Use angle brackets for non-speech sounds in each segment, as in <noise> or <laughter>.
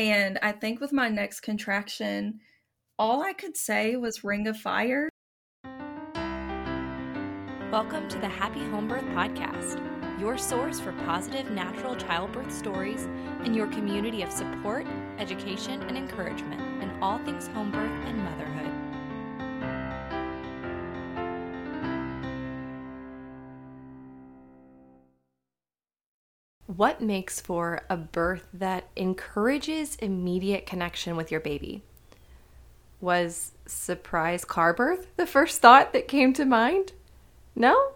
And I think with my next contraction, all I could say was ring of fire. Welcome to the Happy Home Birth Podcast, your source for positive natural childbirth stories and your community of support, education, and encouragement in all things home birth and motherhood. What makes for a birth that encourages immediate connection with your baby? Was surprise car birth the first thought that came to mind? No?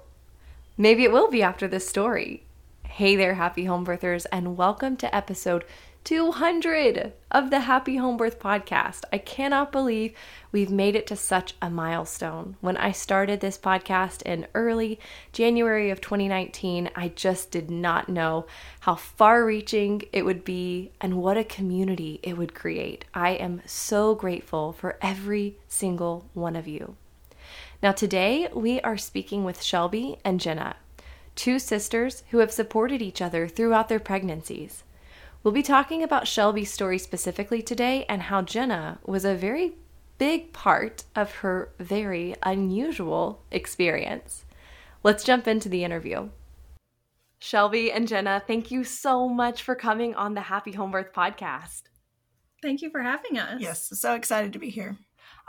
Maybe it will be after this story. Hey there, happy home birthers, and welcome to episode 200 of the Happy Home Birth podcast. I cannot believe we've made it to such a milestone. When I started this podcast in early January of 2019, I just did not know how far reaching it would be and what a community it would create. I am so grateful for every single one of you. Now, today we are speaking with Shelby and Jenna, two sisters who have supported each other throughout their pregnancies. We'll be talking about Shelby's story specifically today and how Jenna was a very big part of her very unusual experience. Let's jump into the interview. Shelby and Jenna, thank you so much for coming on the Happy Home Birth podcast. Thank you for having us. Yes, so excited to be here.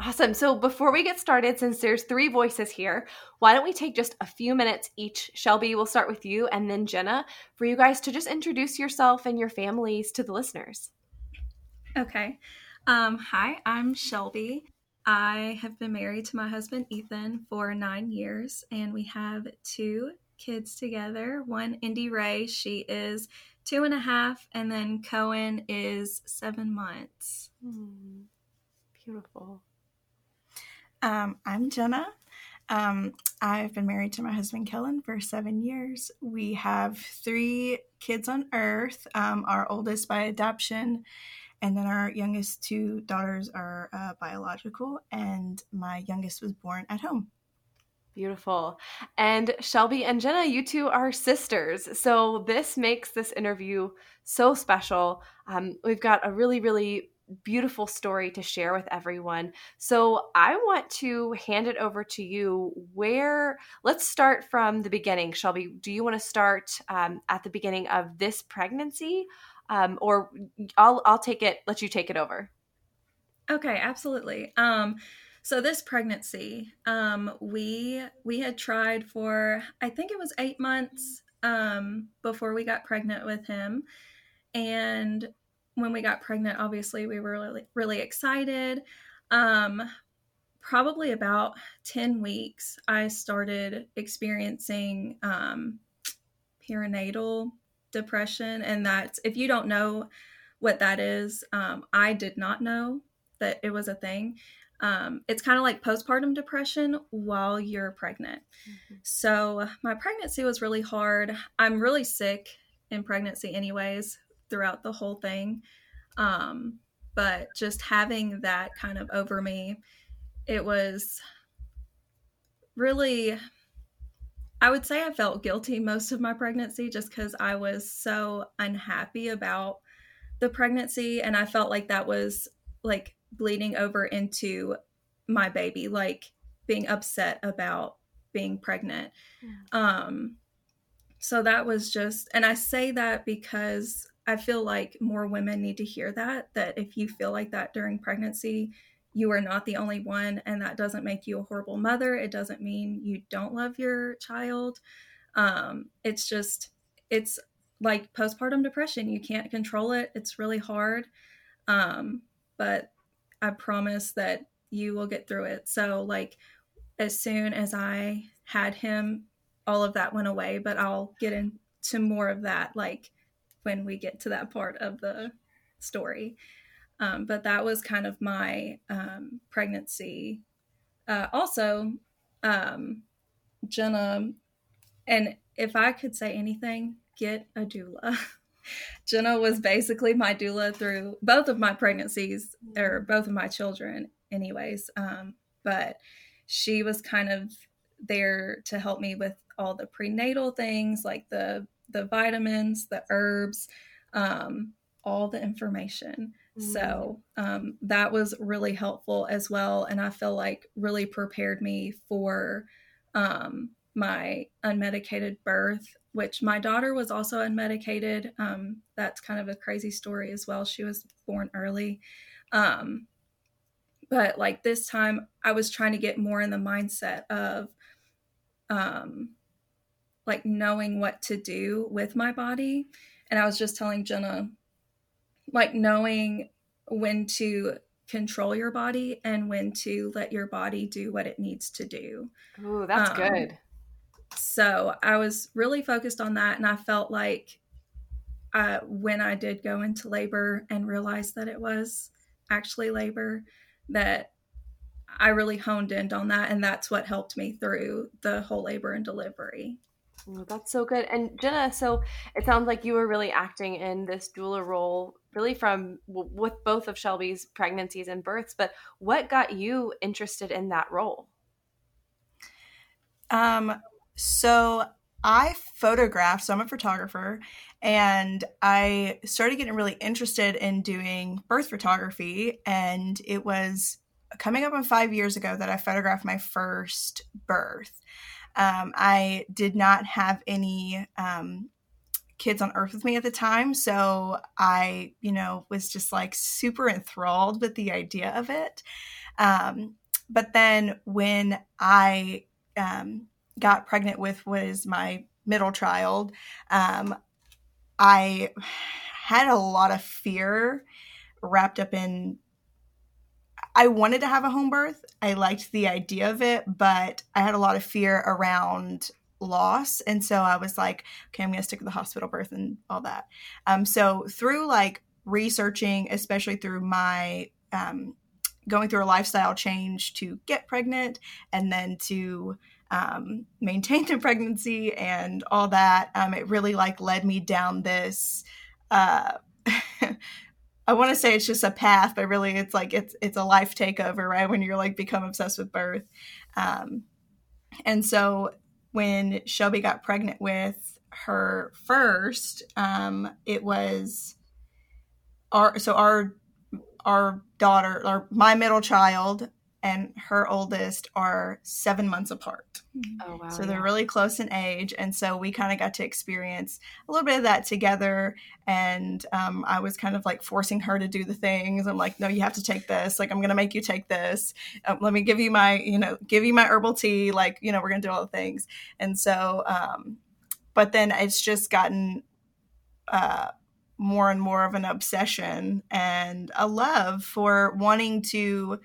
Awesome. So before we get started, since there's three voices here, why don't we take just a few minutes each? Shelby, we'll start with you, and then Jenna, for you guys to just introduce yourself and your families to the listeners. Okay. Um, hi, I'm Shelby. I have been married to my husband Ethan for nine years, and we have two kids together. One, Indy Ray, she is two and a half, and then Cohen is seven months. Hmm. Beautiful. Um, I'm Jenna. Um, I've been married to my husband Kellen for seven years. We have three kids on Earth. Um, our oldest by adoption, and then our youngest two daughters are uh, biological, and my youngest was born at home. Beautiful. And Shelby and Jenna, you two are sisters. So this makes this interview so special. Um, we've got a really, really beautiful story to share with everyone. So I want to hand it over to you. Where let's start from the beginning. Shelby, do you want to start um, at the beginning of this pregnancy, um, or I'll I'll take it. Let you take it over. Okay, absolutely. Um, so this pregnancy, um, we we had tried for I think it was eight months um, before we got pregnant with him, and when we got pregnant, obviously we were really, really excited. Um, probably about 10 weeks, I started experiencing um, perinatal depression. And that's, if you don't know what that is, um, I did not know that it was a thing. Um, it's kind of like postpartum depression while you're pregnant. Mm-hmm. So, my pregnancy was really hard. I'm really sick in pregnancy, anyways throughout the whole thing. Um, but just having that kind of over me, it was really, I would say I felt guilty most of my pregnancy just because I was so unhappy about the pregnancy. And I felt like that was like bleeding over into my baby, like being upset about being pregnant. Um, so that was just, and I say that because I feel like more women need to hear that that if you feel like that during pregnancy, you are not the only one and that doesn't make you a horrible mother. It doesn't mean you don't love your child. Um, it's just it's like postpartum depression. You can't control it. It's really hard. Um, but I promise that you will get through it. So like as soon as I had him, all of that went away, but I'll get into more of that like when we get to that part of the story. Um, but that was kind of my um, pregnancy. Uh, also, um, Jenna, and if I could say anything, get a doula. <laughs> Jenna was basically my doula through both of my pregnancies, or both of my children, anyways. Um, but she was kind of there to help me with all the prenatal things, like the the vitamins, the herbs, um, all the information. Mm-hmm. So um, that was really helpful as well. And I feel like really prepared me for um, my unmedicated birth, which my daughter was also unmedicated. Um, that's kind of a crazy story as well. She was born early. Um, but like this time, I was trying to get more in the mindset of um, like knowing what to do with my body. And I was just telling Jenna, like knowing when to control your body and when to let your body do what it needs to do. Oh, that's um, good. So I was really focused on that, and I felt like uh, when I did go into labor and realized that it was actually labor, that I really honed in on that, and that's what helped me through the whole labor and delivery. Oh, that's so good. And Jenna, so it sounds like you were really acting in this doula role, really from with both of Shelby's pregnancies and births. But what got you interested in that role? Um, so I photographed, so I'm a photographer, and I started getting really interested in doing birth photography. And it was coming up on five years ago that I photographed my first birth. Um, I did not have any um, kids on earth with me at the time. So I, you know, was just like super enthralled with the idea of it. Um, but then when I um, got pregnant with was my middle child, um, I had a lot of fear wrapped up in I wanted to have a home birth. I liked the idea of it, but I had a lot of fear around loss. And so I was like, okay, I'm going to stick with the hospital birth and all that. Um, so through like researching, especially through my um, going through a lifestyle change to get pregnant and then to um, maintain the pregnancy and all that, um, it really like led me down this. Uh, <laughs> I want to say it's just a path, but really it's like it's it's a life takeover, right? When you're like become obsessed with birth. Um, and so when Shelby got pregnant with her first, um, it was our so our our daughter or my middle child and her oldest are seven months apart. Oh, wow. So they're yeah. really close in age. And so we kind of got to experience a little bit of that together. And um, I was kind of like forcing her to do the things. I'm like, no, you have to take this. Like, I'm going to make you take this. Um, let me give you my, you know, give you my herbal tea. Like, you know, we're going to do all the things. And so, um, but then it's just gotten, uh, more and more of an obsession and a love for wanting to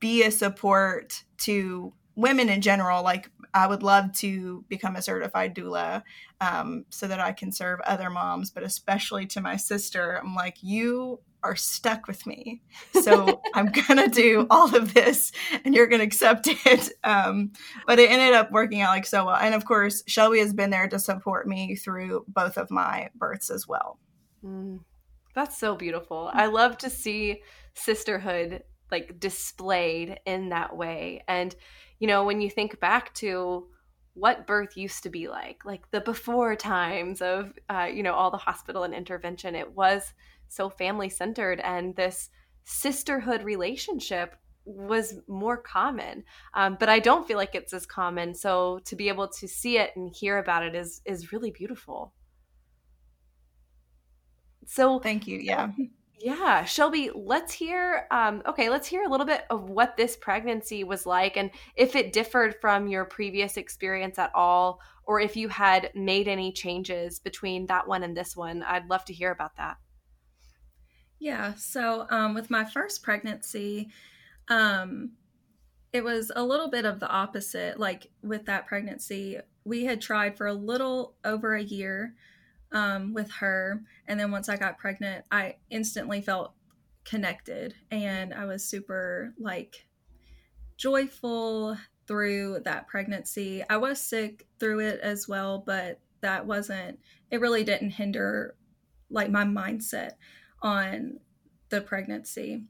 be a support to women in general. Like, I would love to become a certified doula um, so that I can serve other moms, but especially to my sister. I'm like, you are stuck with me. So <laughs> I'm going to do all of this and you're going to accept it. Um, but it ended up working out like so well. And of course, Shelby has been there to support me through both of my births as well. Mm, that's so beautiful. I love to see sisterhood like displayed in that way. And, you know, when you think back to what birth used to be like, like the before times of, uh, you know, all the hospital and intervention, it was so family centered. And this sisterhood relationship was more common um, but i don't feel like it's as common so to be able to see it and hear about it is is really beautiful so thank you yeah <laughs> yeah, Shelby, let's hear um okay, let's hear a little bit of what this pregnancy was like and if it differed from your previous experience at all or if you had made any changes between that one and this one. I'd love to hear about that. Yeah, so um with my first pregnancy, um it was a little bit of the opposite like with that pregnancy. We had tried for a little over a year um, with her. And then once I got pregnant, I instantly felt connected and I was super like joyful through that pregnancy. I was sick through it as well, but that wasn't, it really didn't hinder like my mindset on the pregnancy.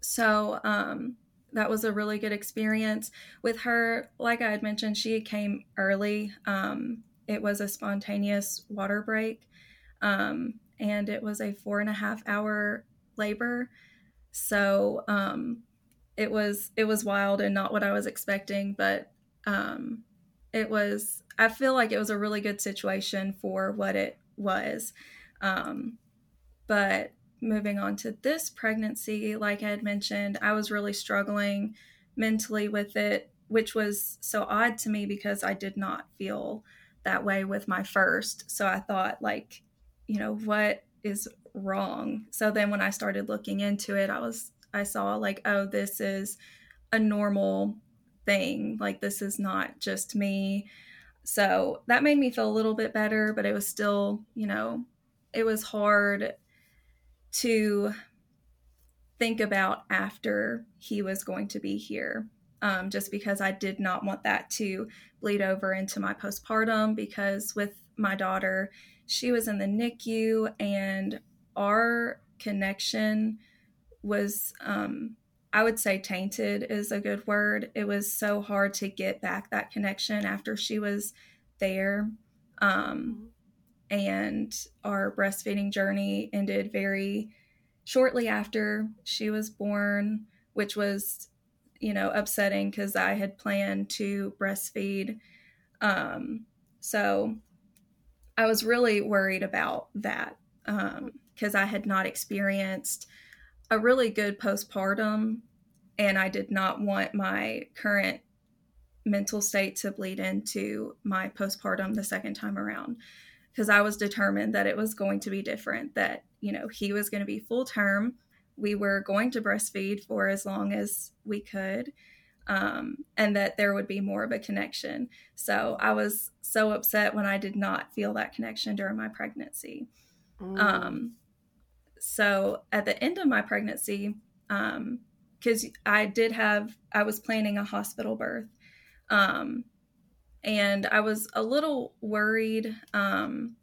So, um, that was a really good experience with her. Like I had mentioned, she came early. Um, it was a spontaneous water break. Um, and it was a four and a half hour labor. So um, it was it was wild and not what I was expecting, but um, it was. I feel like it was a really good situation for what it was. Um, but moving on to this pregnancy, like I had mentioned, I was really struggling mentally with it, which was so odd to me because I did not feel that way with my first. So I thought, like, you know, what is wrong? So then when I started looking into it, I was, I saw, like, oh, this is a normal thing. Like, this is not just me. So that made me feel a little bit better, but it was still, you know, it was hard to think about after he was going to be here. Um, just because I did not want that to bleed over into my postpartum. Because with my daughter, she was in the NICU, and our connection was, um, I would say, tainted is a good word. It was so hard to get back that connection after she was there. Um, and our breastfeeding journey ended very shortly after she was born, which was, you know, upsetting because I had planned to breastfeed. Um, so I was really worried about that because um, I had not experienced a really good postpartum and I did not want my current mental state to bleed into my postpartum the second time around because I was determined that it was going to be different, that, you know, he was going to be full term. We were going to breastfeed for as long as we could, um, and that there would be more of a connection. So I was so upset when I did not feel that connection during my pregnancy. Mm. Um, so at the end of my pregnancy, because um, I did have, I was planning a hospital birth. Um, and I was a little worried um,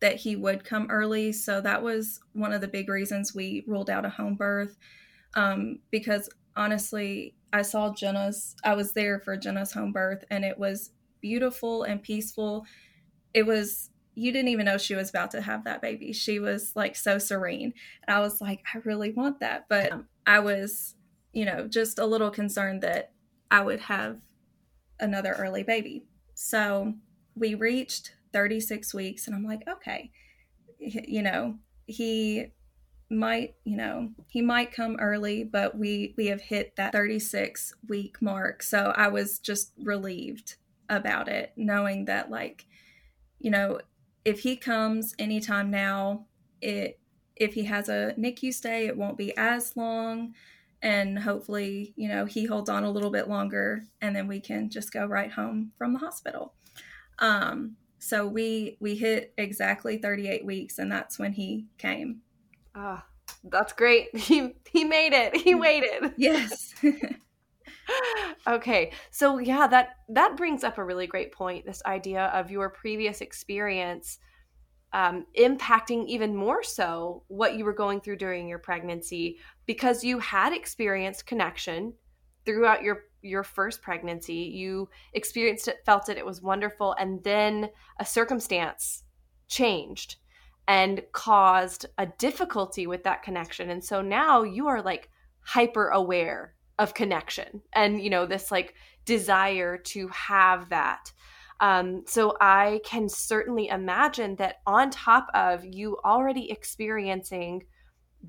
that he would come early. So that was one of the big reasons we ruled out a home birth um, because honestly, I saw Jenna's, I was there for Jenna's home birth and it was beautiful and peaceful. It was, you didn't even know she was about to have that baby. She was like so serene. And I was like, I really want that. But um, I was, you know, just a little concerned that I would have another early baby. So we reached 36 weeks, and I'm like, okay, you know, he might you know he might come early but we we have hit that 36 week mark so i was just relieved about it knowing that like you know if he comes anytime now it if he has a nicu stay it won't be as long and hopefully, you know, he holds on a little bit longer and then we can just go right home from the hospital. Um, so we we hit exactly 38 weeks and that's when he came. Ah, oh, that's great. <laughs> He he made it. He waited. <laughs> Yes. <laughs> okay. So yeah, that that brings up a really great point. This idea of your previous experience um, impacting even more so what you were going through during your pregnancy because you had experienced connection throughout your your first pregnancy you experienced it felt it it was wonderful and then a circumstance changed and caused a difficulty with that connection and so now you are like hyper aware of connection and you know this like desire to have that um, so I can certainly imagine that on top of you already experiencing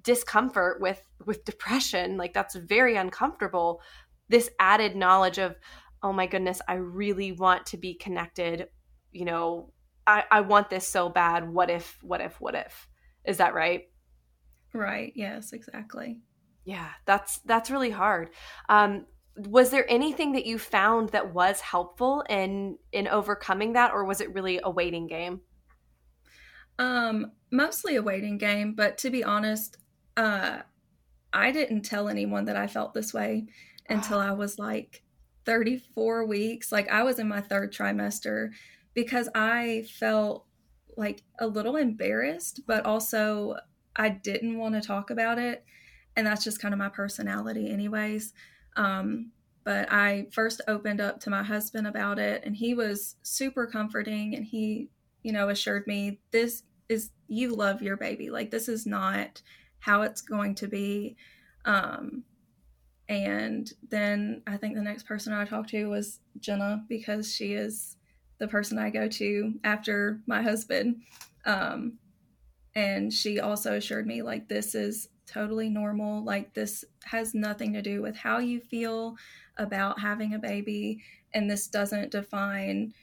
discomfort with with depression, like that's very uncomfortable. This added knowledge of, oh my goodness, I really want to be connected. You know, I, I want this so bad. What if? What if? What if? Is that right? Right. Yes. Exactly. Yeah, that's that's really hard. Um, was there anything that you found that was helpful in in overcoming that or was it really a waiting game um mostly a waiting game but to be honest uh i didn't tell anyone that i felt this way until i was like 34 weeks like i was in my third trimester because i felt like a little embarrassed but also i didn't want to talk about it and that's just kind of my personality anyways um, but I first opened up to my husband about it, and he was super comforting. And he, you know, assured me this is you love your baby. Like this is not how it's going to be. Um, and then I think the next person I talked to was Jenna because she is the person I go to after my husband. Um, and she also assured me, like, this is totally normal. Like, this has nothing to do with how you feel about having a baby. And this doesn't define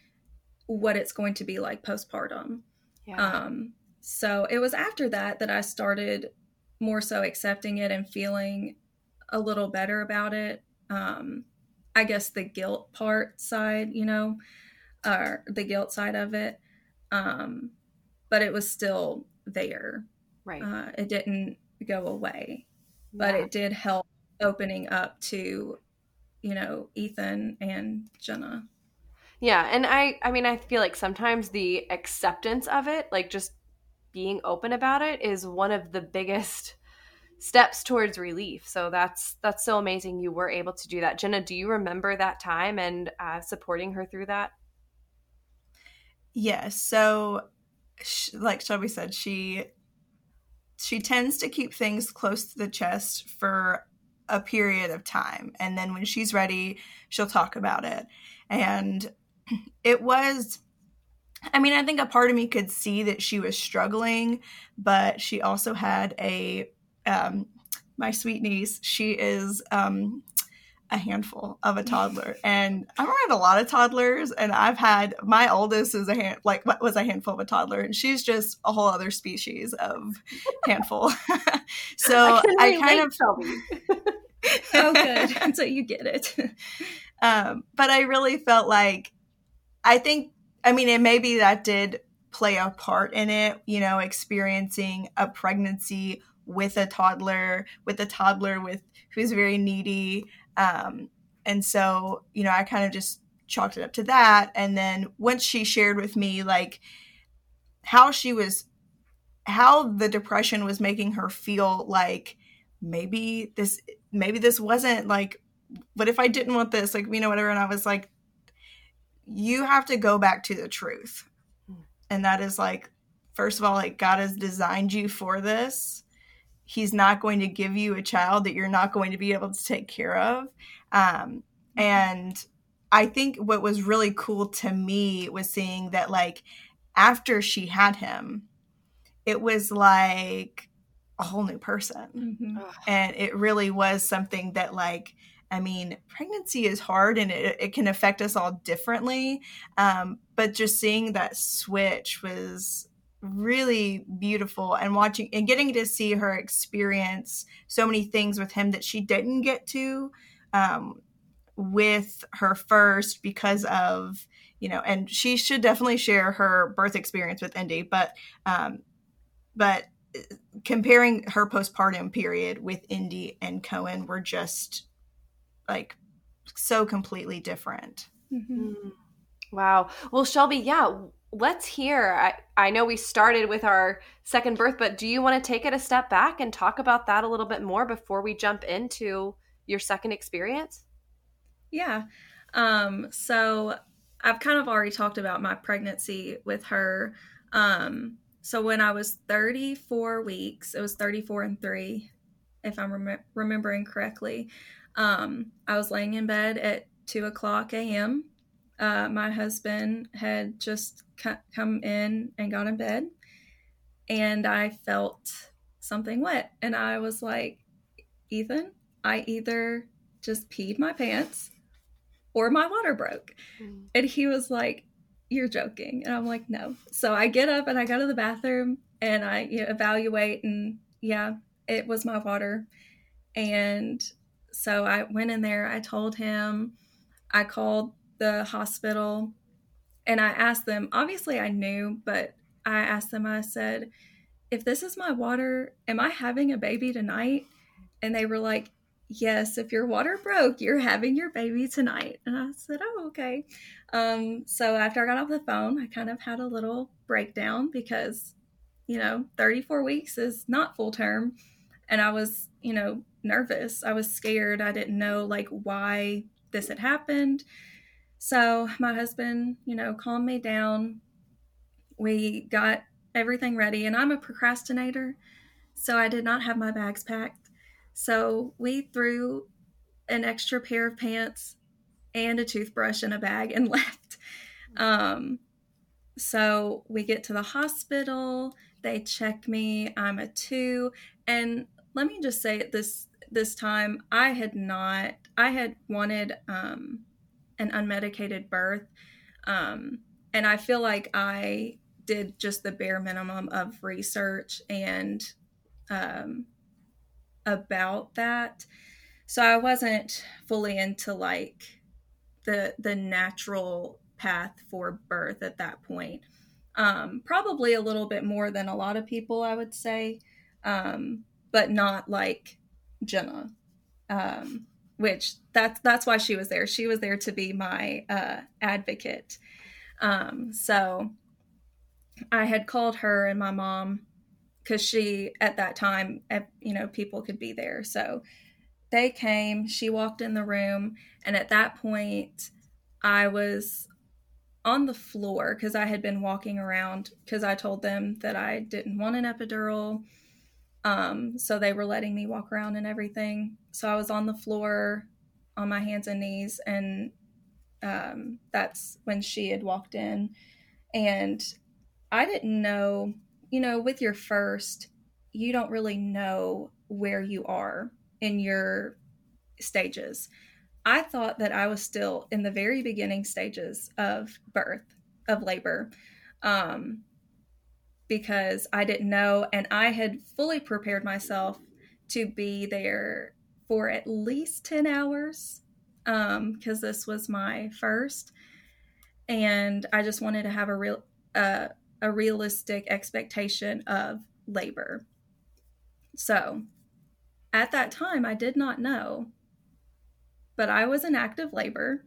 what it's going to be like postpartum. Yeah. Um, so it was after that that I started more so accepting it and feeling a little better about it. Um, I guess the guilt part side, you know, or the guilt side of it. Um, but it was still there. Right. Uh, it didn't go away, but it did help opening up to, you know, Ethan and Jenna. Yeah, and I I mean I feel like sometimes the acceptance of it, like just being open about it is one of the biggest steps towards relief. So that's that's so amazing you were able to do that. Jenna, do you remember that time and uh, supporting her through that? Yes. So, like Shelby said, she she tends to keep things close to the chest for a period of time, and then when she's ready, she'll talk about it. And <clears throat> it was I mean, I think a part of me could see that she was struggling, but she also had a um, my sweet niece. She is um, a handful of a toddler, and I'm around a lot of toddlers, and I've had my oldest is a hand like was a handful of a toddler, and she's just a whole other species of <laughs> handful. <laughs> so I, I kind of <laughs> oh, good. so you get it. Um, but I really felt like I think I mean, and maybe that did play a part in it, you know, experiencing a pregnancy with a toddler, with a toddler with who's very needy. Um, and so, you know, I kind of just chalked it up to that. And then once she shared with me, like, how she was, how the depression was making her feel like maybe this, maybe this wasn't like, what if I didn't want this? Like, you know, whatever. And I was like, you have to go back to the truth. And that is like, first of all, like God has designed you for this. He's not going to give you a child that you're not going to be able to take care of. Um, and I think what was really cool to me was seeing that, like, after she had him, it was like a whole new person. Mm-hmm. And it really was something that, like, I mean, pregnancy is hard and it, it can affect us all differently. Um, but just seeing that switch was really beautiful and watching and getting to see her experience so many things with him that she didn't get to um, with her first because of you know and she should definitely share her birth experience with indy but um but uh, comparing her postpartum period with indy and cohen were just like so completely different. Mm-hmm. Mm. Wow. Well, Shelby, yeah, let's hear. I, I know we started with our second birth, but do you want to take it a step back and talk about that a little bit more before we jump into your second experience? Yeah. Um, so I've kind of already talked about my pregnancy with her. Um, so when I was 34 weeks, it was 34 and 3, if I'm rem- remembering correctly. Um, I was laying in bed at 2 o'clock a.m. Uh, my husband had just come in and got in bed, and I felt something wet. And I was like, Ethan, I either just peed my pants or my water broke. Mm. And he was like, You're joking. And I'm like, No. So I get up and I go to the bathroom and I you know, evaluate, and yeah, it was my water. And so I went in there, I told him, I called the hospital and I asked them, obviously I knew, but I asked them, I said, if this is my water, am I having a baby tonight? And they were like, yes, if your water broke, you're having your baby tonight. And I said, oh, okay. Um, so after I got off the phone, I kind of had a little breakdown because, you know, 34 weeks is not full term. And I was, you know, nervous. I was scared. I didn't know like why this had happened. So my husband, you know, calmed me down. We got everything ready. And I'm a procrastinator, so I did not have my bags packed. So we threw an extra pair of pants and a toothbrush in a bag and <laughs> left. Um, so we get to the hospital, they check me, I'm a two. And let me just say this this time I had not I had wanted um, an unmedicated birth. Um, and I feel like I did just the bare minimum of research and um, about that. So I wasn't fully into like the the natural path for birth at that point. Um, probably a little bit more than a lot of people, I would say, um, but not like Jenna, um, which that's that's why she was there. She was there to be my uh, advocate. Um, so I had called her and my mom because she at that time, you know, people could be there. So they came. She walked in the room, and at that point, I was on the floor because I had been walking around because I told them that I didn't want an epidural. Um, so they were letting me walk around and everything. So I was on the floor on my hands and knees, and um, that's when she had walked in. And I didn't know, you know, with your first, you don't really know where you are in your stages. I thought that I was still in the very beginning stages of birth, of labor, um, because I didn't know. And I had fully prepared myself to be there for at least 10 hours because um, this was my first. And I just wanted to have a real, uh, a realistic expectation of labor. So at that time, I did not know but I was in active labor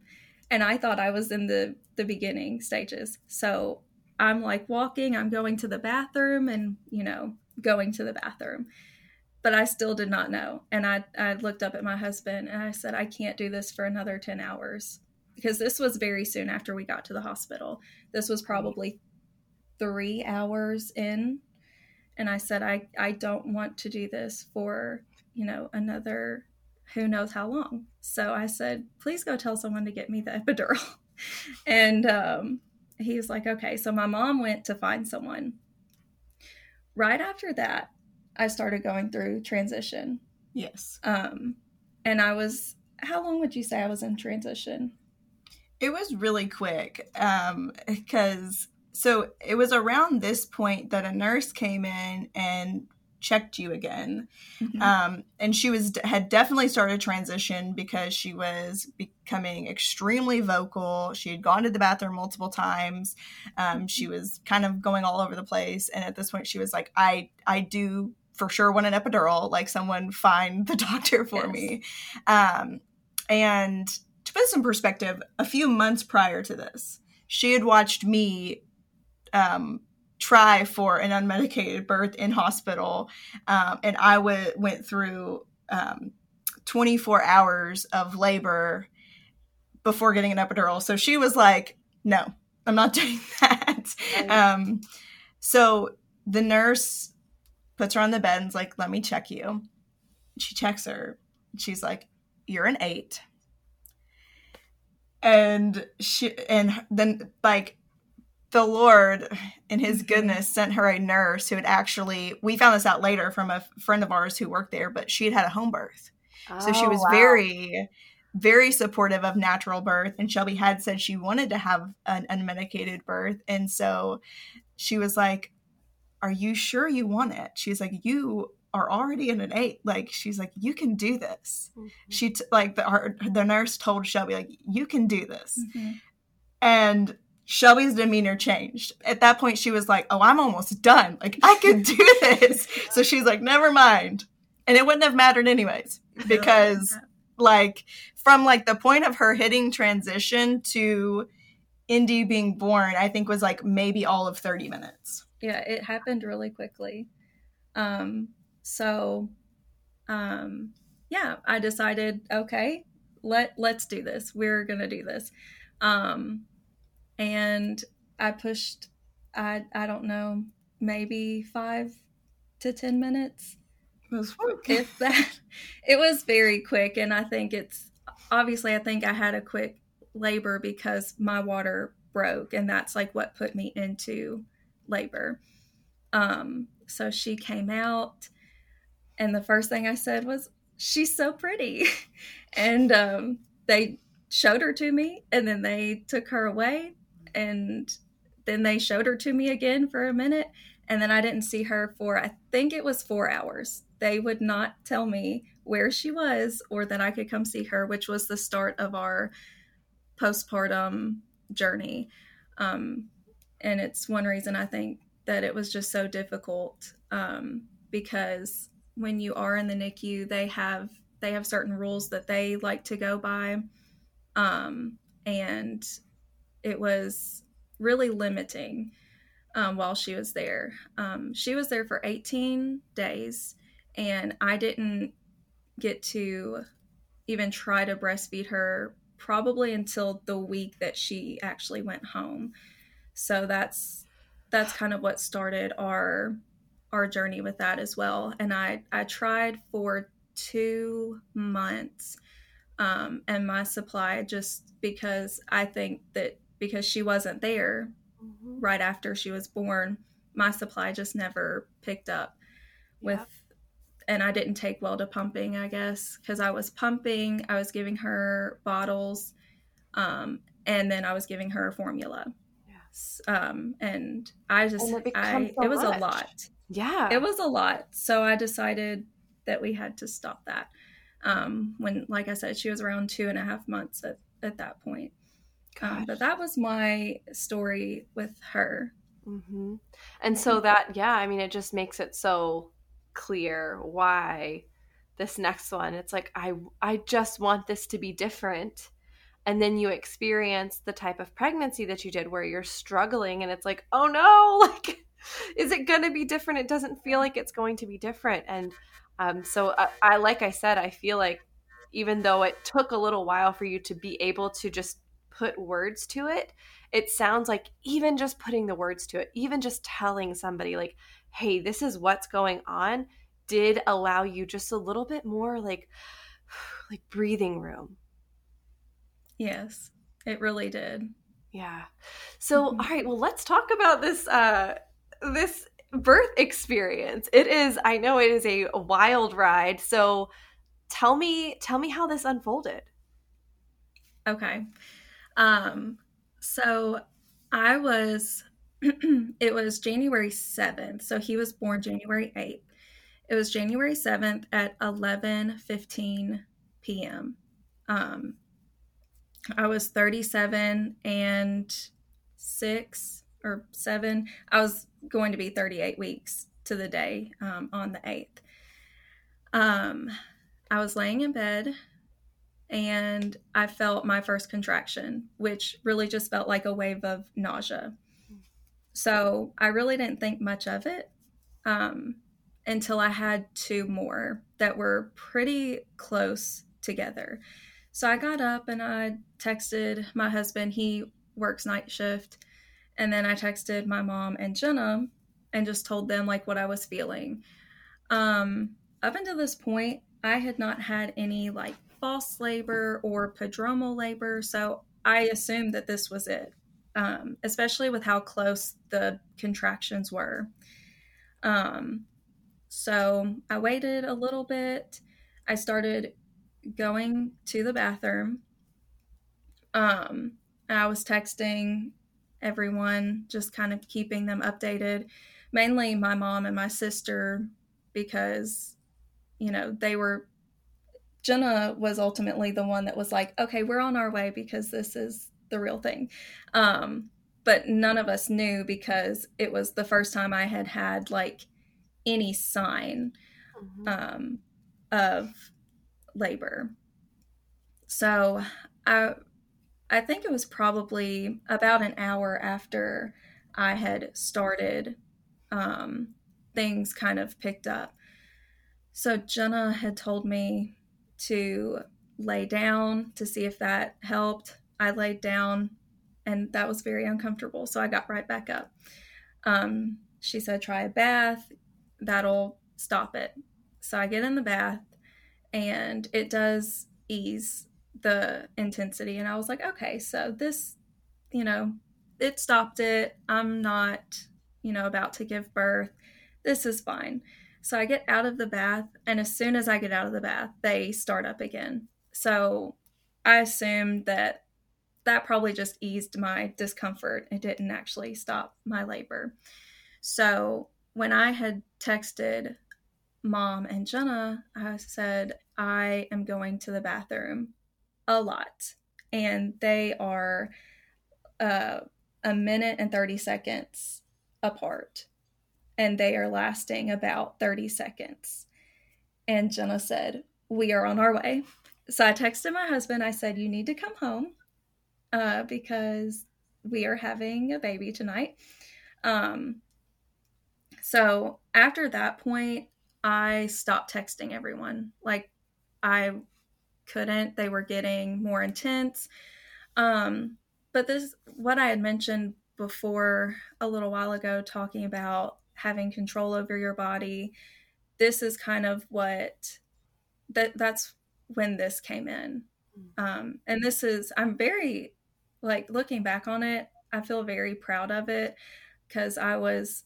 and I thought I was in the the beginning stages. So I'm like walking, I'm going to the bathroom and, you know, going to the bathroom. But I still did not know. And I I looked up at my husband and I said I can't do this for another 10 hours because this was very soon after we got to the hospital. This was probably 3 hours in and I said I I don't want to do this for, you know, another who knows how long. So I said, please go tell someone to get me the epidural. <laughs> and um, he was like, okay. So my mom went to find someone. Right after that, I started going through transition. Yes. Um, and I was, how long would you say I was in transition? It was really quick Um, because um, so it was around this point that a nurse came in and checked you again mm-hmm. um, and she was had definitely started transition because she was becoming extremely vocal she had gone to the bathroom multiple times um, she mm-hmm. was kind of going all over the place and at this point she was like i i do for sure want an epidural like someone find the <laughs> doctor for yes. me um, and to put some perspective a few months prior to this she had watched me um, try for an unmedicated birth in hospital, um, and I w- went through um, 24 hours of labor before getting an epidural. So she was like, "No, I'm not <laughs> doing that." Um, so the nurse puts her on the bed and's like, "Let me check you." She checks her. She's like, "You're an eight. And she and then like the Lord, in His goodness, sent her a nurse who had actually, we found this out later from a friend of ours who worked there, but she had had a home birth. Oh, so she oh, was wow. very, very supportive of natural birth. And Shelby had said she wanted to have an unmedicated birth. And so she was like, Are you sure you want it? She's like, You are already in an eight. Like, she's like, You can do this. Mm-hmm. She, t- like, the, our, the nurse told Shelby, like, You can do this. Mm-hmm. And Shelby's demeanor changed. At that point, she was like, Oh, I'm almost done. Like, I could <laughs> do this. so she's like, Never mind. And it wouldn't have mattered anyways, because, like, from like the point of her hitting transition to Indy being born, I think was like maybe all of 30 minutes. Yeah, it happened really quickly. Um, so, um, yeah, I decided, okay, let let's do this. We're gonna do this. Um, and I pushed I I don't know maybe five to 10 minutes. If <laughs> that, it was very quick. And I think it's obviously, I think I had a quick labor because my water broke. And that's like what put me into labor. Um, so she came out, and the first thing I said was, She's so pretty. <laughs> and um, they showed her to me, and then they took her away. And then they showed her to me again for a minute. And then I didn't see her for, I think it was four hours. They would not tell me where she was or that I could come see her, which was the start of our postpartum journey. Um, and it's one reason I think that it was just so difficult um, because when you are in the NICU, they have they have certain rules that they like to go by, um, and it was really limiting um, while she was there. Um, she was there for 18 days, and I didn't get to even try to breastfeed her probably until the week that she actually went home. So that's that's kind of what started our our journey with that as well. And I I tried for two months, um, and my supply just because I think that because she wasn't there mm-hmm. right after she was born, my supply just never picked up with. Yep. And I didn't take well to pumping, I guess, because I was pumping, I was giving her bottles, um, and then I was giving her formula um, and I just, and it, I, so it was much. a lot. Yeah. It was a lot. So I decided that we had to stop that. Um, when, like I said, she was around two and a half months at, at that point. Um, but that was my story with her. Mm-hmm. And so that, yeah, I mean, it just makes it so clear why this next one, it's like, I, I just want this to be different. And then you experience the type of pregnancy that you did where you're struggling and it's like oh no <laughs> like is it going to be different? It doesn't feel like it's going to be different. And um, so I, I like i said i feel like even though it took a little while for you to be able to just put words to it it sounds like even just putting the words to it even just telling somebody like hey this is what's going on did allow you just a little bit more like <sighs> like breathing room Yes, it really did. Yeah. So, mm-hmm. all right, well, let's talk about this uh this birth experience. It is I know it is a wild ride. So, tell me tell me how this unfolded. Okay. Um so I was <clears throat> it was January 7th. So he was born January 8th. It was January 7th at 11:15 p.m. Um I was 37 and six or seven. I was going to be 38 weeks to the day um, on the 8th. Um, I was laying in bed and I felt my first contraction, which really just felt like a wave of nausea. So I really didn't think much of it um, until I had two more that were pretty close together. So I got up and I texted my husband. He works night shift. And then I texted my mom and Jenna and just told them like what I was feeling. Um, up until this point, I had not had any like false labor or prodromal labor. So I assumed that this was it, um, especially with how close the contractions were. Um, so I waited a little bit. I started going to the bathroom. Um, I was texting everyone, just kind of keeping them updated, mainly my mom and my sister, because, you know, they were. Jenna was ultimately the one that was like, okay, we're on our way because this is the real thing. Um, but none of us knew because it was the first time I had had like any sign mm-hmm. um, of labor. So I I think it was probably about an hour after I had started, um, things kind of picked up. So Jenna had told me to lay down to see if that helped. I laid down and that was very uncomfortable. So I got right back up. Um, she said, try a bath, that'll stop it. So I get in the bath and it does ease the intensity. And I was like, okay, so this, you know, it stopped it. I'm not, you know, about to give birth. This is fine. So I get out of the bath, and as soon as I get out of the bath, they start up again. So I assumed that that probably just eased my discomfort. It didn't actually stop my labor. So when I had texted mom and Jenna, I said, I am going to the bathroom a lot. And they are uh, a minute and 30 seconds apart. And they are lasting about 30 seconds. And Jenna said, We are on our way. So I texted my husband. I said, You need to come home uh, because we are having a baby tonight. Um, so after that point, I stopped texting everyone. Like, I couldn't. They were getting more intense. Um, but this, what I had mentioned before a little while ago, talking about having control over your body, this is kind of what that that's when this came in. Mm. Um, and this is, I'm very, like, looking back on it, I feel very proud of it because I was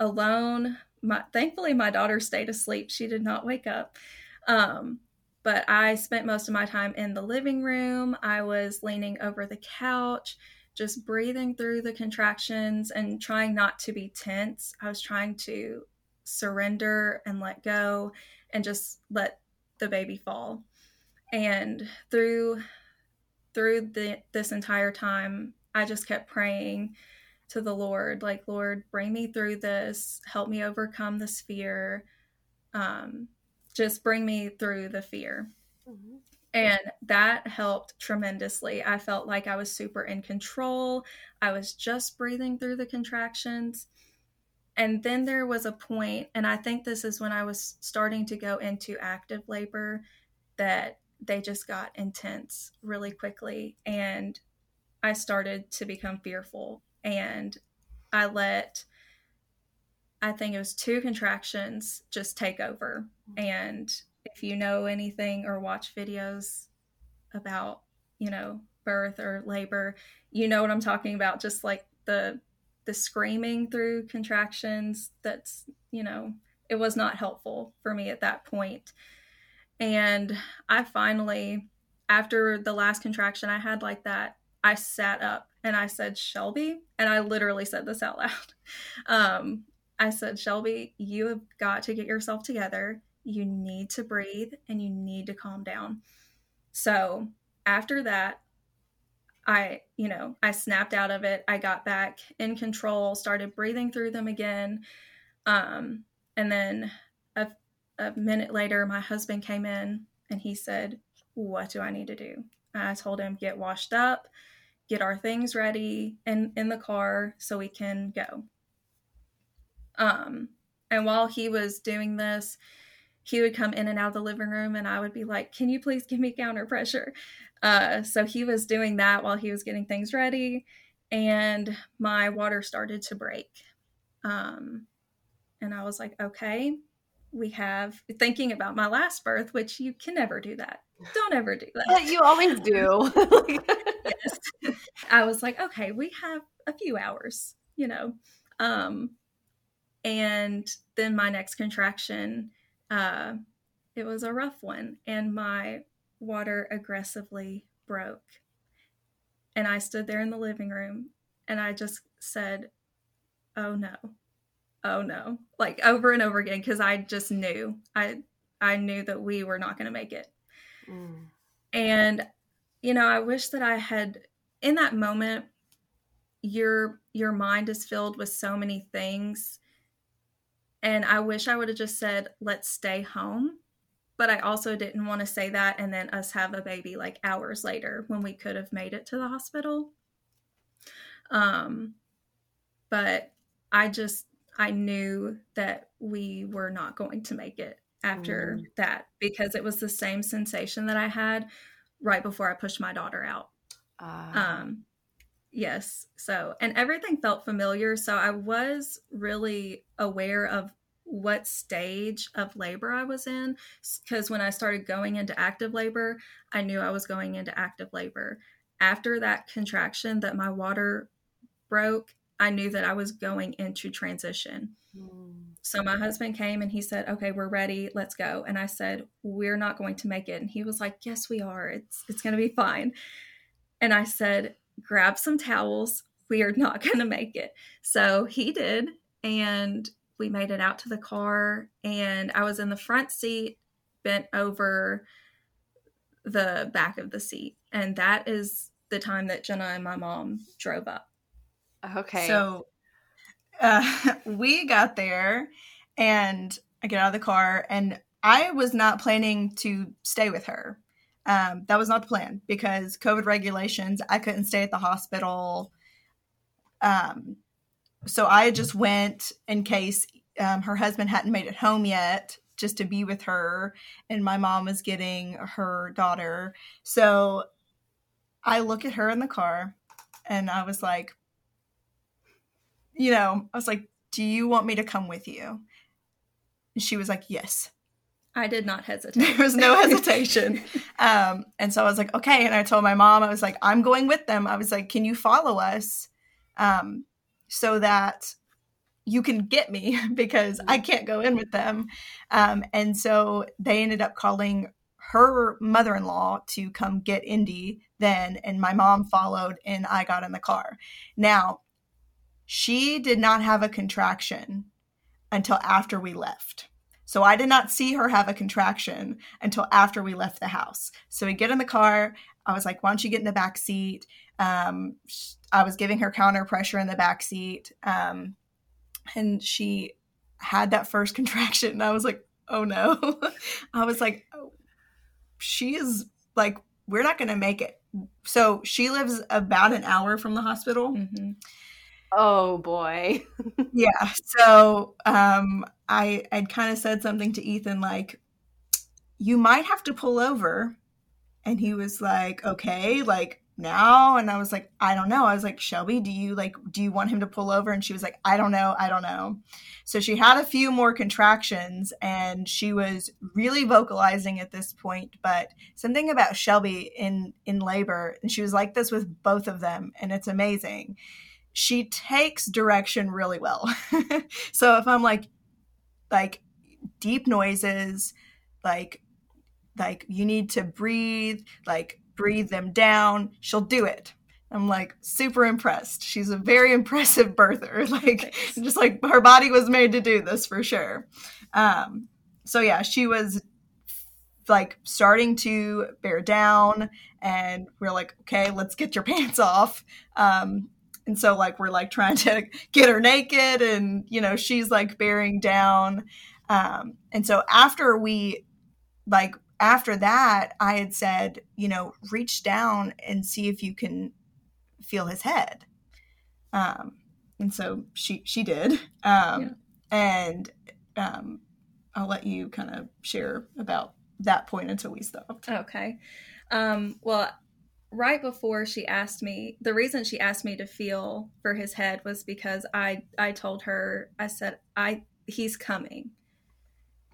alone. My, thankfully, my daughter stayed asleep. She did not wake up. Um, but I spent most of my time in the living room. I was leaning over the couch, just breathing through the contractions and trying not to be tense. I was trying to surrender and let go and just let the baby fall. And through through the this entire time, I just kept praying to the Lord, like, Lord, bring me through this, help me overcome this fear. Um, just bring me through the fear. Mm-hmm. And that helped tremendously. I felt like I was super in control. I was just breathing through the contractions. And then there was a point, and I think this is when I was starting to go into active labor, that they just got intense really quickly. And I started to become fearful. And I let I think it was two contractions just take over. Mm-hmm. And if you know anything or watch videos about, you know, birth or labor, you know what I'm talking about. Just like the the screaming through contractions, that's, you know, it was not helpful for me at that point. And I finally, after the last contraction I had like that, I sat up and I said, Shelby, and I literally said this out loud. <laughs> Um, I said, Shelby, you have got to get yourself together. You need to breathe and you need to calm down. So after that, I, you know, I snapped out of it. I got back in control, started breathing through them again. Um, and then a, a minute later, my husband came in and he said, What do I need to do? I told him, Get washed up, get our things ready in, in the car so we can go. Um, and while he was doing this, he would come in and out of the living room, and I would be like, Can you please give me counter pressure? Uh, so he was doing that while he was getting things ready, and my water started to break. Um, and I was like, Okay, we have thinking about my last birth, which you can never do that. Don't ever do that. <laughs> You always do. <laughs> yes. I was like, okay, we have a few hours, you know. Um, and then my next contraction, uh, it was a rough one, and my water aggressively broke. And I stood there in the living room and I just said, Oh no, oh no, like over and over again, because I just knew. I I knew that we were not going to make it. Mm. And you know, I wish that I had in that moment your your mind is filled with so many things and I wish I would have just said, let's stay home. But I also didn't want to say that and then us have a baby like hours later when we could have made it to the hospital. Um, but I just, I knew that we were not going to make it after mm. that because it was the same sensation that I had right before I pushed my daughter out. Uh. Um, Yes. So, and everything felt familiar. So I was really aware of what stage of labor I was in. Because when I started going into active labor, I knew I was going into active labor. After that contraction that my water broke, I knew that I was going into transition. Mm. So my husband came and he said, "Okay, we're ready. Let's go." And I said, "We're not going to make it." And he was like, "Yes, we are. It's it's going to be fine." And I said, "Grab some towels. We are not <laughs> going to make it." So he did, and we made it out to the car and I was in the front seat bent over the back of the seat. And that is the time that Jenna and my mom drove up. Okay. So <laughs> uh, we got there and I get out of the car and I was not planning to stay with her. Um, that was not the plan because COVID regulations, I couldn't stay at the hospital. Um, so I just went in case um, her husband hadn't made it home yet just to be with her and my mom was getting her daughter so i look at her in the car and i was like you know, I was like, Do you want me to come with you? And she was like, Yes. I did not hesitate. There was no <laughs> hesitation. um, and so I was like, Okay. And I told my mom, I was like, I'm going with them. I was like, Can you follow us? Um, so that you can get me <laughs> because I can't go in with them. Um, and so they ended up calling her mother in law to come get Indy then, and my mom followed, and I got in the car. Now, she did not have a contraction until after we left. So I did not see her have a contraction until after we left the house. So we get in the car. I was like, why don't you get in the back seat? Um, I was giving her counter pressure in the back seat. Um, and she had that first <laughs> contraction. And I was like, oh no. <laughs> I was like, oh, she is like, we're not going to make it. So she lives about an hour from the hospital. Mm-hmm. Oh boy. <laughs> yeah. So um I I'd kind of said something to Ethan like you might have to pull over and he was like okay like now and I was like I don't know. I was like Shelby, do you like do you want him to pull over and she was like I don't know. I don't know. So she had a few more contractions and she was really vocalizing at this point, but something about Shelby in in labor and she was like this with both of them and it's amazing she takes direction really well. <laughs> so if I'm like like deep noises, like like you need to breathe, like breathe them down, she'll do it. I'm like super impressed. She's a very <laughs> impressive birther. <laughs> Like just like her body was made to do this for sure. Um so yeah, she was like starting to bear down and we're like okay let's get your <laughs> pants off um, and so like we're like trying to <laughs> get her naked and you know she's like bearing down. Um, and so after we like after that i had said you know reach down and see if you can feel his head. Um, and so she she did. Um, yeah. and um, i'll let you kind of share about that point until we stopped. Okay. Um, well right before she asked me the reason she asked me to feel for his head was because i i told her i said i he's coming.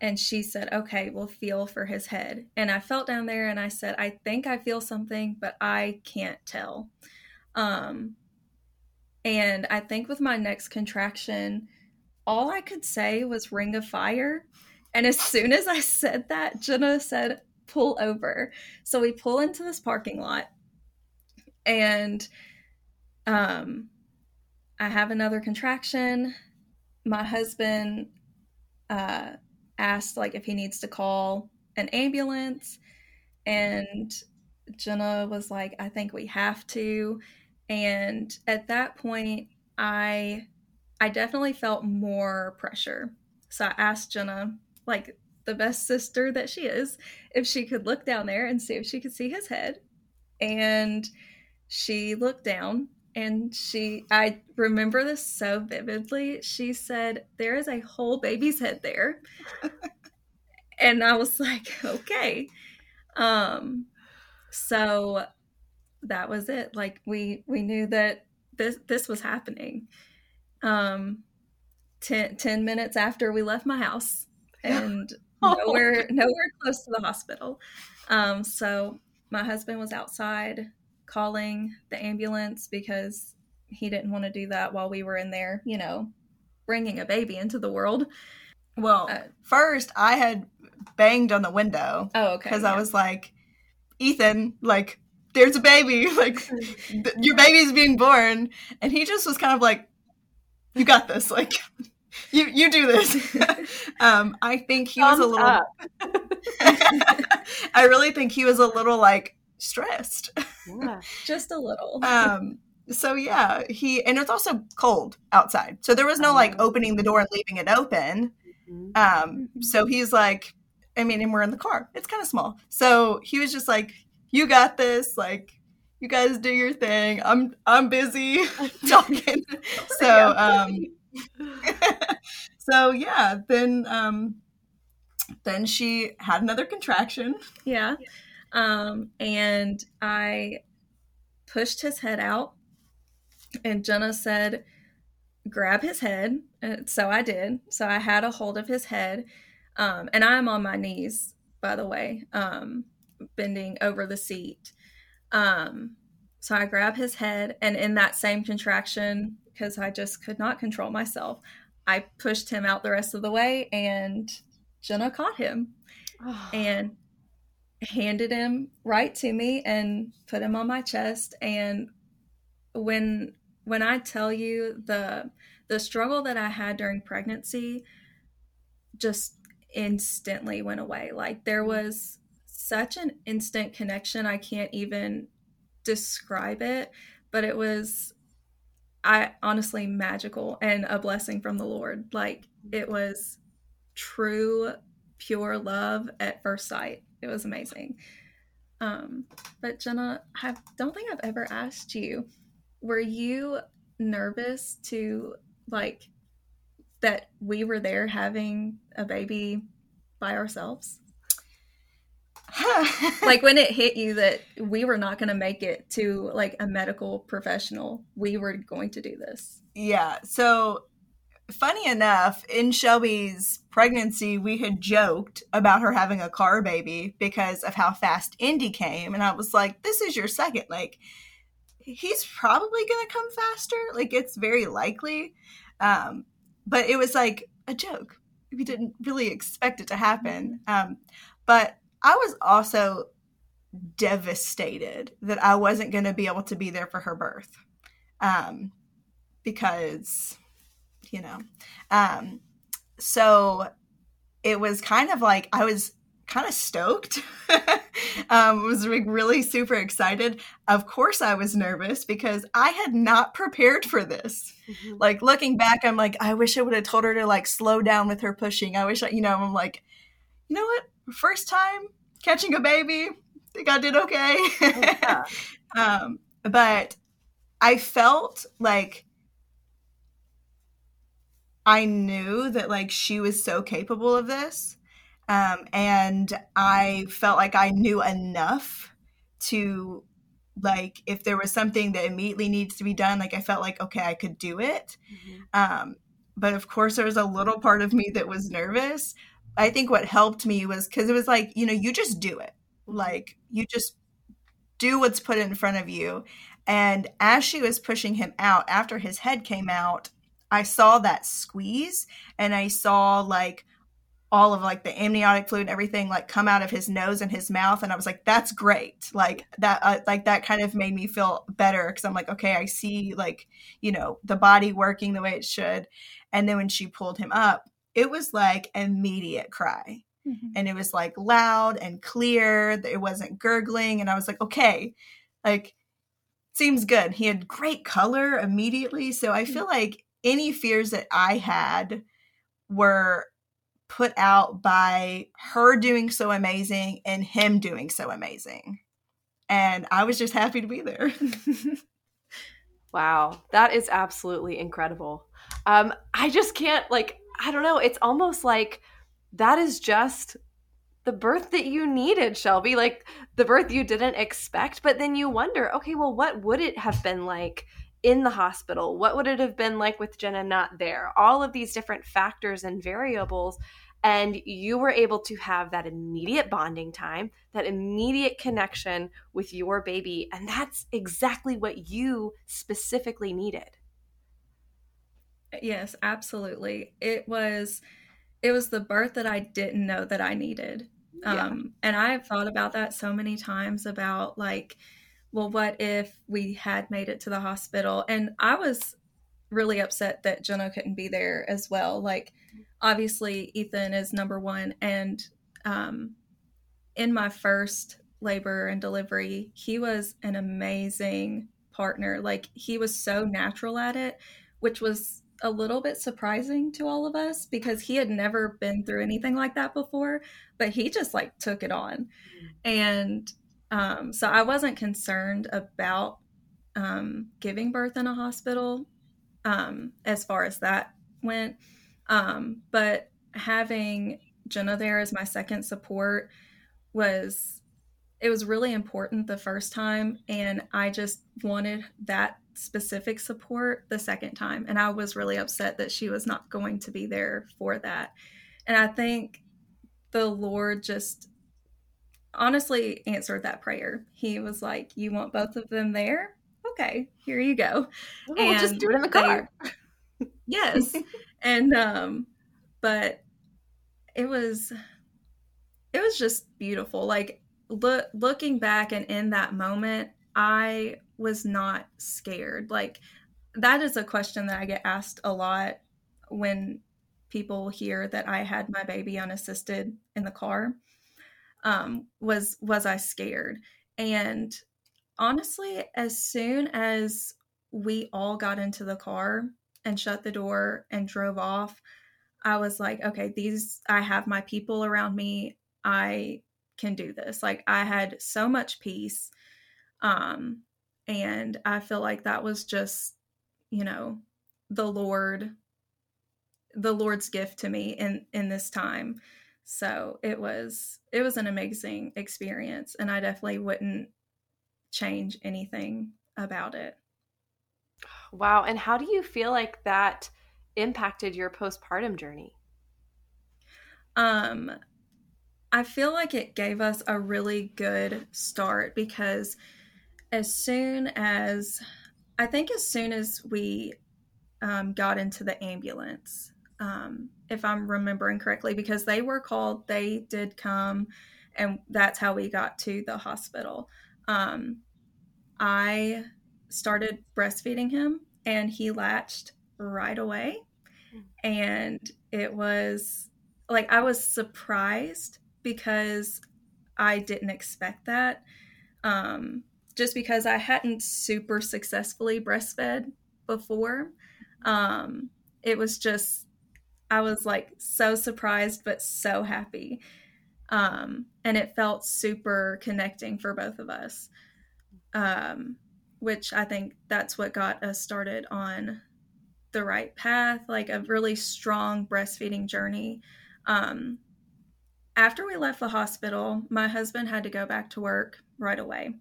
And she said okay we'll feel for his head. And i felt down there and i said i think i feel something but i can't tell. Um and i think with my next contraction all i could say was ring of fire. And as soon as i said that jenna said pull over. So we pull into this parking lot and um I have another contraction. My husband uh asked like if he needs to call an ambulance and Jenna was like I think we have to and at that point I I definitely felt more pressure. So I asked Jenna like the best sister that she is if she could look down there and see if she could see his head and she looked down and she i remember this so vividly. She said there is a whole baby's head there. <laughs> And i was like okay. Um so that was it. Like we we knew that this this was happening. Um, ten, 10 minutes after we left my house, <laughs> and oh, nowhere nowhere close to the hospital. Um, so my husband was outside calling the ambulance because he didn't want to do that while we were in there, you know, bringing a baby into the world. Well, uh, first I had banged on the window. Oh, okay. Because yeah. I was like, Ethan, like, there's a baby. <laughs> Like, your baby's being born. And he just was kind of like, you got this. Like, <laughs> you you do this. <laughs> um, I think he Thumbs was a little. I really think he was a little like stressed. Yeah, <laughs> just a little. <laughs> um. So yeah, he and it's also cold outside, so there was no like oh. opening the door and leaving it open. Mm-hmm. Um. So he's like, I mean, and we're in the car. It's kind of small, so he was just like, "You got this." Like, you guys do your thing. I'm I'm busy <laughs> talking. so um so yeah, then um, then she had another contraction. Yeah. Um, and I pushed his head out, and Jenna said, "Grab his head." And so I did. So I had a hold of his head, um, and I'm on my knees, by the way, um, bending over the seat. Um, so I grab his head, and in that same contraction, because I just could not control myself. I pushed him out the rest of the way, and Jenna caught him oh. and handed him right to me and put him on my chest. And when when I tell you the the struggle that I had during pregnancy, just instantly went away. Like there mm. was such an instant connection. I can't even describe it, but it was I honestly magical and a blessing from the Lord. Like it was true, pure love at first sight. It was amazing. Um, but Jenna, I don't think I've ever asked you, were you nervous to like that we were there having a baby by ourselves? <laughs> like when it hit you that we were not going to make it to like a medical professional, we were going to do this. Yeah. So funny enough, in Shelby's pregnancy, we had joked about her having a car baby because of how fast Indy came. And I was like, this is your second. Like, he's probably going to come faster. Like, it's very likely. Um, but it was like a joke. We didn't really expect it to happen. Um, but I was also devastated that I wasn't going to be able to be there for her birth. Um, because, you know, um, so it was kind of like I was kind of stoked. <laughs> um, was like really super excited. Of course, I was nervous because I had not prepared for this. Mm-hmm. Like looking back, I'm like, I wish I would have told her to like slow down with her pushing. I wish, I, you know, I'm like, you know what? First time catching a baby. I think I did okay. Yeah. <laughs> um, but I felt like I knew that like she was so capable of this. Um, and I felt like I knew enough to like if there was something that immediately needs to be done, like I felt like okay, I could do it. Mm-hmm. Um, but of course, there was a little part of me that was nervous. I think what helped me was because it was like, you know, you just do it. Like, you just do what's put in front of you. And as she was pushing him out, after his head came out, I saw that squeeze and I saw like all of like the amniotic fluid and everything like come out of his nose and his mouth and i was like that's great like that uh, like that kind of made me feel better because i'm like okay i see like you know the body working the way it should and then when she pulled him up it was like immediate cry. Mm-hmm. And it was like loud and clear. It wasn't gurgling. And I was like, okay, like, seems good. He had great color immediately. So I feel like any fears that I had were put out by her doing so amazing and him doing so amazing. And I was just happy to be there. <laughs> wow, that is absolutely incredible. Um, I just can't like I don't know, it's almost like that is just the birth that you needed, Shelby, like the birth you didn't expect, but then you wonder, okay, well, what would it have been like in the hospital? What would it have been like with Jenna not there? All of these different factors and variables. And you were able to have that immediate bonding time, that immediate connection with your baby. And that's exactly what you specifically needed. Yes, absolutely. It was it was the birth that I didn't know that I needed. Yeah. Um and I have thought about that so many times about like well, what if we had made it to the hospital? And I was really upset that Jenna couldn't be there as well. Like, obviously, Ethan is number one. And um, in my first labor and delivery, he was an amazing partner. Like, he was so natural at it, which was a little bit surprising to all of us because he had never been through anything like that before, but he just like took it on. Mm-hmm. And um, so I wasn't concerned about um, giving birth in a hospital um, as far as that went. Um, but having Jenna there as my second support was it was really important the first time and I just wanted that specific support the second time and I was really upset that she was not going to be there for that. And I think the Lord just honestly answered that prayer. He was like, You want both of them there? Okay, here you go. Oh, and we'll just do it in the car. They, <laughs> yes. and um, but it was it was just beautiful. Like look looking back and in that moment, I was not scared. Like that is a question that I get asked a lot when people hear that I had my baby unassisted in the car um, was was I scared? And honestly, as soon as we all got into the car and shut the door and drove off, I was like, okay, these I have my people around me. I can do this. Like I had so much peace. Um and I feel like that was just, you know, the Lord the Lord's gift to me in in this time so it was it was an amazing experience and I definitely wouldn't change anything about it. Wow, and how do you feel like that impacted your postpartum journey? Um I feel like it gave us a really good start because as soon as I think as soon as we um, got into the ambulance, um, if I'm remembering correctly, because they were called, they did come, and that's how we got to the hospital. Um, I started breastfeeding him, and he latched right away. And it was like I was surprised because I didn't expect that. Um, just because I hadn't super successfully breastfed before. Um, it was just I was like so surprised but so happy. Um, and it felt super connecting for both of us. Um, which I think that's what got us started on the right path, like a really strong breastfeeding journey. Um, after we left the hospital, my husband had to go back to work right away.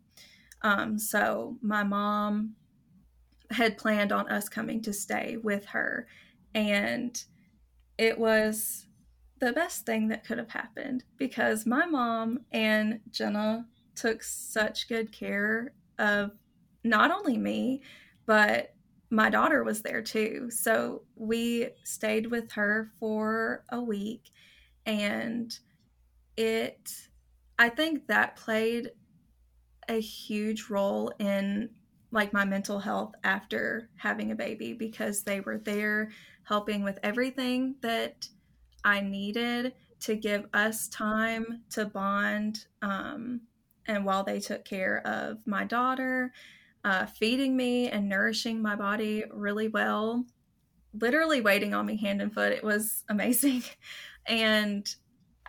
Um, so my mom had planned on us coming to stay with her. And it was the best thing that could have happened because my mom and Jenna took such good care of not only me, but my daughter was there too. So we stayed with her for a week and it I think that played a huge role in like my mental health after having a baby because they were there helping with everything that I needed to give us time to bond. Um, and while they took care of my daughter, uh, feeding me and nourishing my body really well, literally waiting on me hand and foot, it was <laughs> amazing. and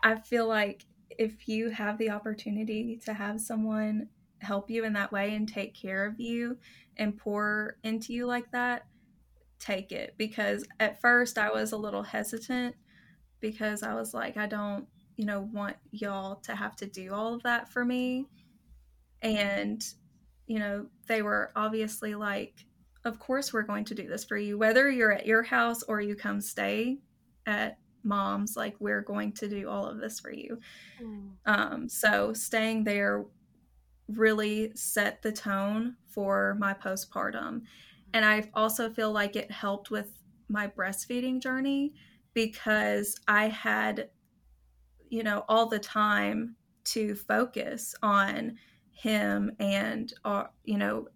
I feel like if you have the opportunity to have someone help you in that way and take care of you and pour into you like that, take it because at first I was a little hesitant because I was like, I don't, you know, want y'all to have to do all of that for me. And, you know, they were obviously like of course we're going to do this for you whether you're at your house or you come stay at mom's like we're going to do all of this for you mm. um, so staying there really set the tone for my postpartum and i also feel like it helped with my breastfeeding journey because i had you know all the time to focus on him and uh, you know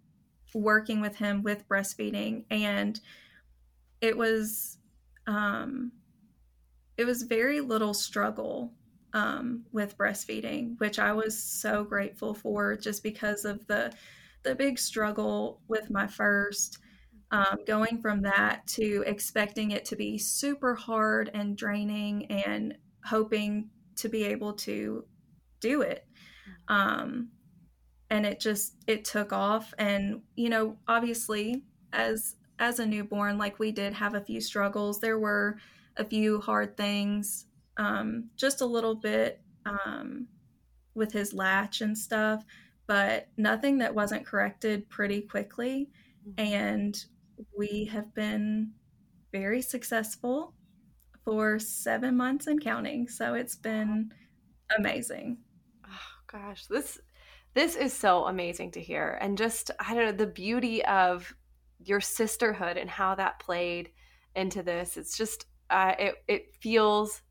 working with him with breastfeeding and it was um it was very little struggle um, with breastfeeding, which I was so grateful for just because of the the big struggle with my first. Um, going from that to expecting it to be super hard and draining and hoping to be able to do it um, and it just it took off and you know obviously as as a newborn like we did have a few struggles there were a few hard things, um, just a little bit um, with his latch and stuff, but nothing that wasn't corrected pretty quickly. Mm-hmm. And we have been very successful for seven months and counting. So it's been amazing. Oh gosh, this this is so amazing to hear. And just I don't know, the beauty of your sisterhood and how that played into this. It's just uh, it it feels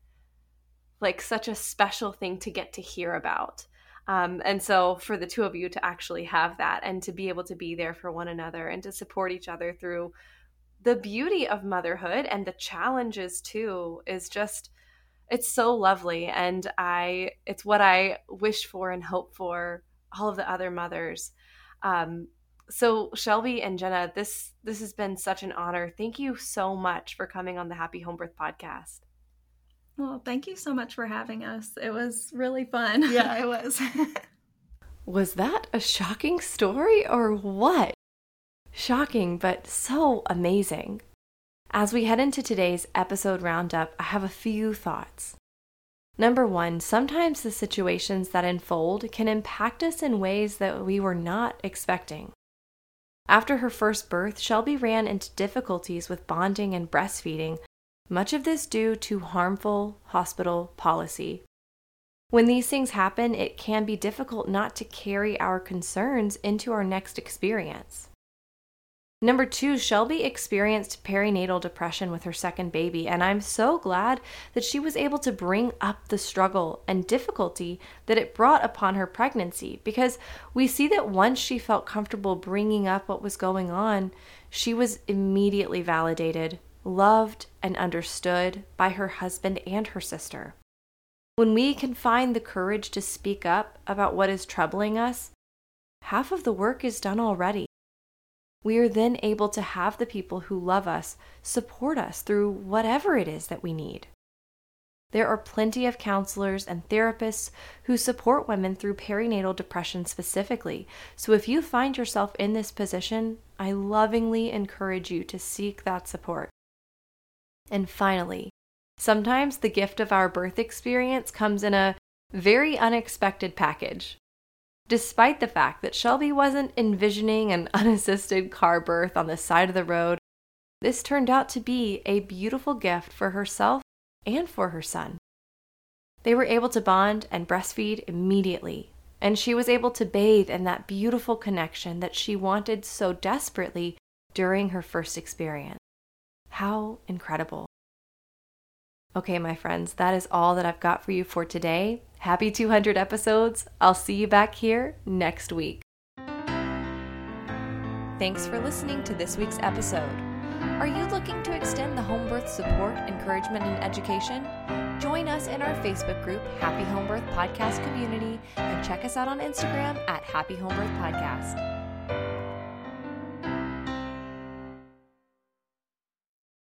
like such a special thing to get to hear about. Um, and so for the two of you to actually have that and to be able to be there for one another and to support each other through the beauty of motherhood and the challenges too is just it's so lovely and i it's what i wish for and hope for all of the other mothers um, so Shelby and Jenna, this this has been such an honor. Thank you so much for coming on the Happy Home Birth podcast. Well, thank you so much for having us. It was really fun. <laughs> Yeah, it was. <laughs> was that a shocking story or what? Shocking, but so amazing. As we head into today's episode roundup, I have a few thoughts. Number one, sometimes the situations that unfold can impact us in ways that we were not expecting. After her first birth, Shelby ran into difficulties with bonding and breastfeeding, much of this due to harmful hospital policy. When these things happen, it can be difficult not to carry our concerns into our next experience. Number two, Shelby experienced perinatal depression with her second baby, and I'm so glad that she was able to bring up the struggle and difficulty that it brought upon her pregnancy because we see that once she felt comfortable bringing up what was going on, she was immediately validated, loved, and understood by her husband and her sister. When we can find the courage to speak up about what is troubling us, half of the work is done already we are then able to have the people who love us support us through whatever it is that we need. There are plenty of counselors and therapists who support women through perinatal depression specifically. So if you find yourself in this position, I lovingly encourage you to seek that support. And finally, sometimes the gift of our birth experience comes in a very unexpected package despite the fact that Shelby wasn't envisioning an <laughs> unassisted car birth on the side of the road. This turned out to be a beautiful gift for herself and for her son. They were able to bond and breastfeed immediately, and she was able to bathe in that beautiful connection that she wanted so desperately during her first experience. How incredible! Okay, my friends, that is all that I've got for you for today. Happy 200 episodes. I'll see you back here next week. Thanks for listening to this week's episode. Are you looking to extend the home birth support, encouragement, and education? Join us in our Facebook group, Happy Home Birth Podcast Community, and check us out on Instagram at Happy Home Birth Podcast.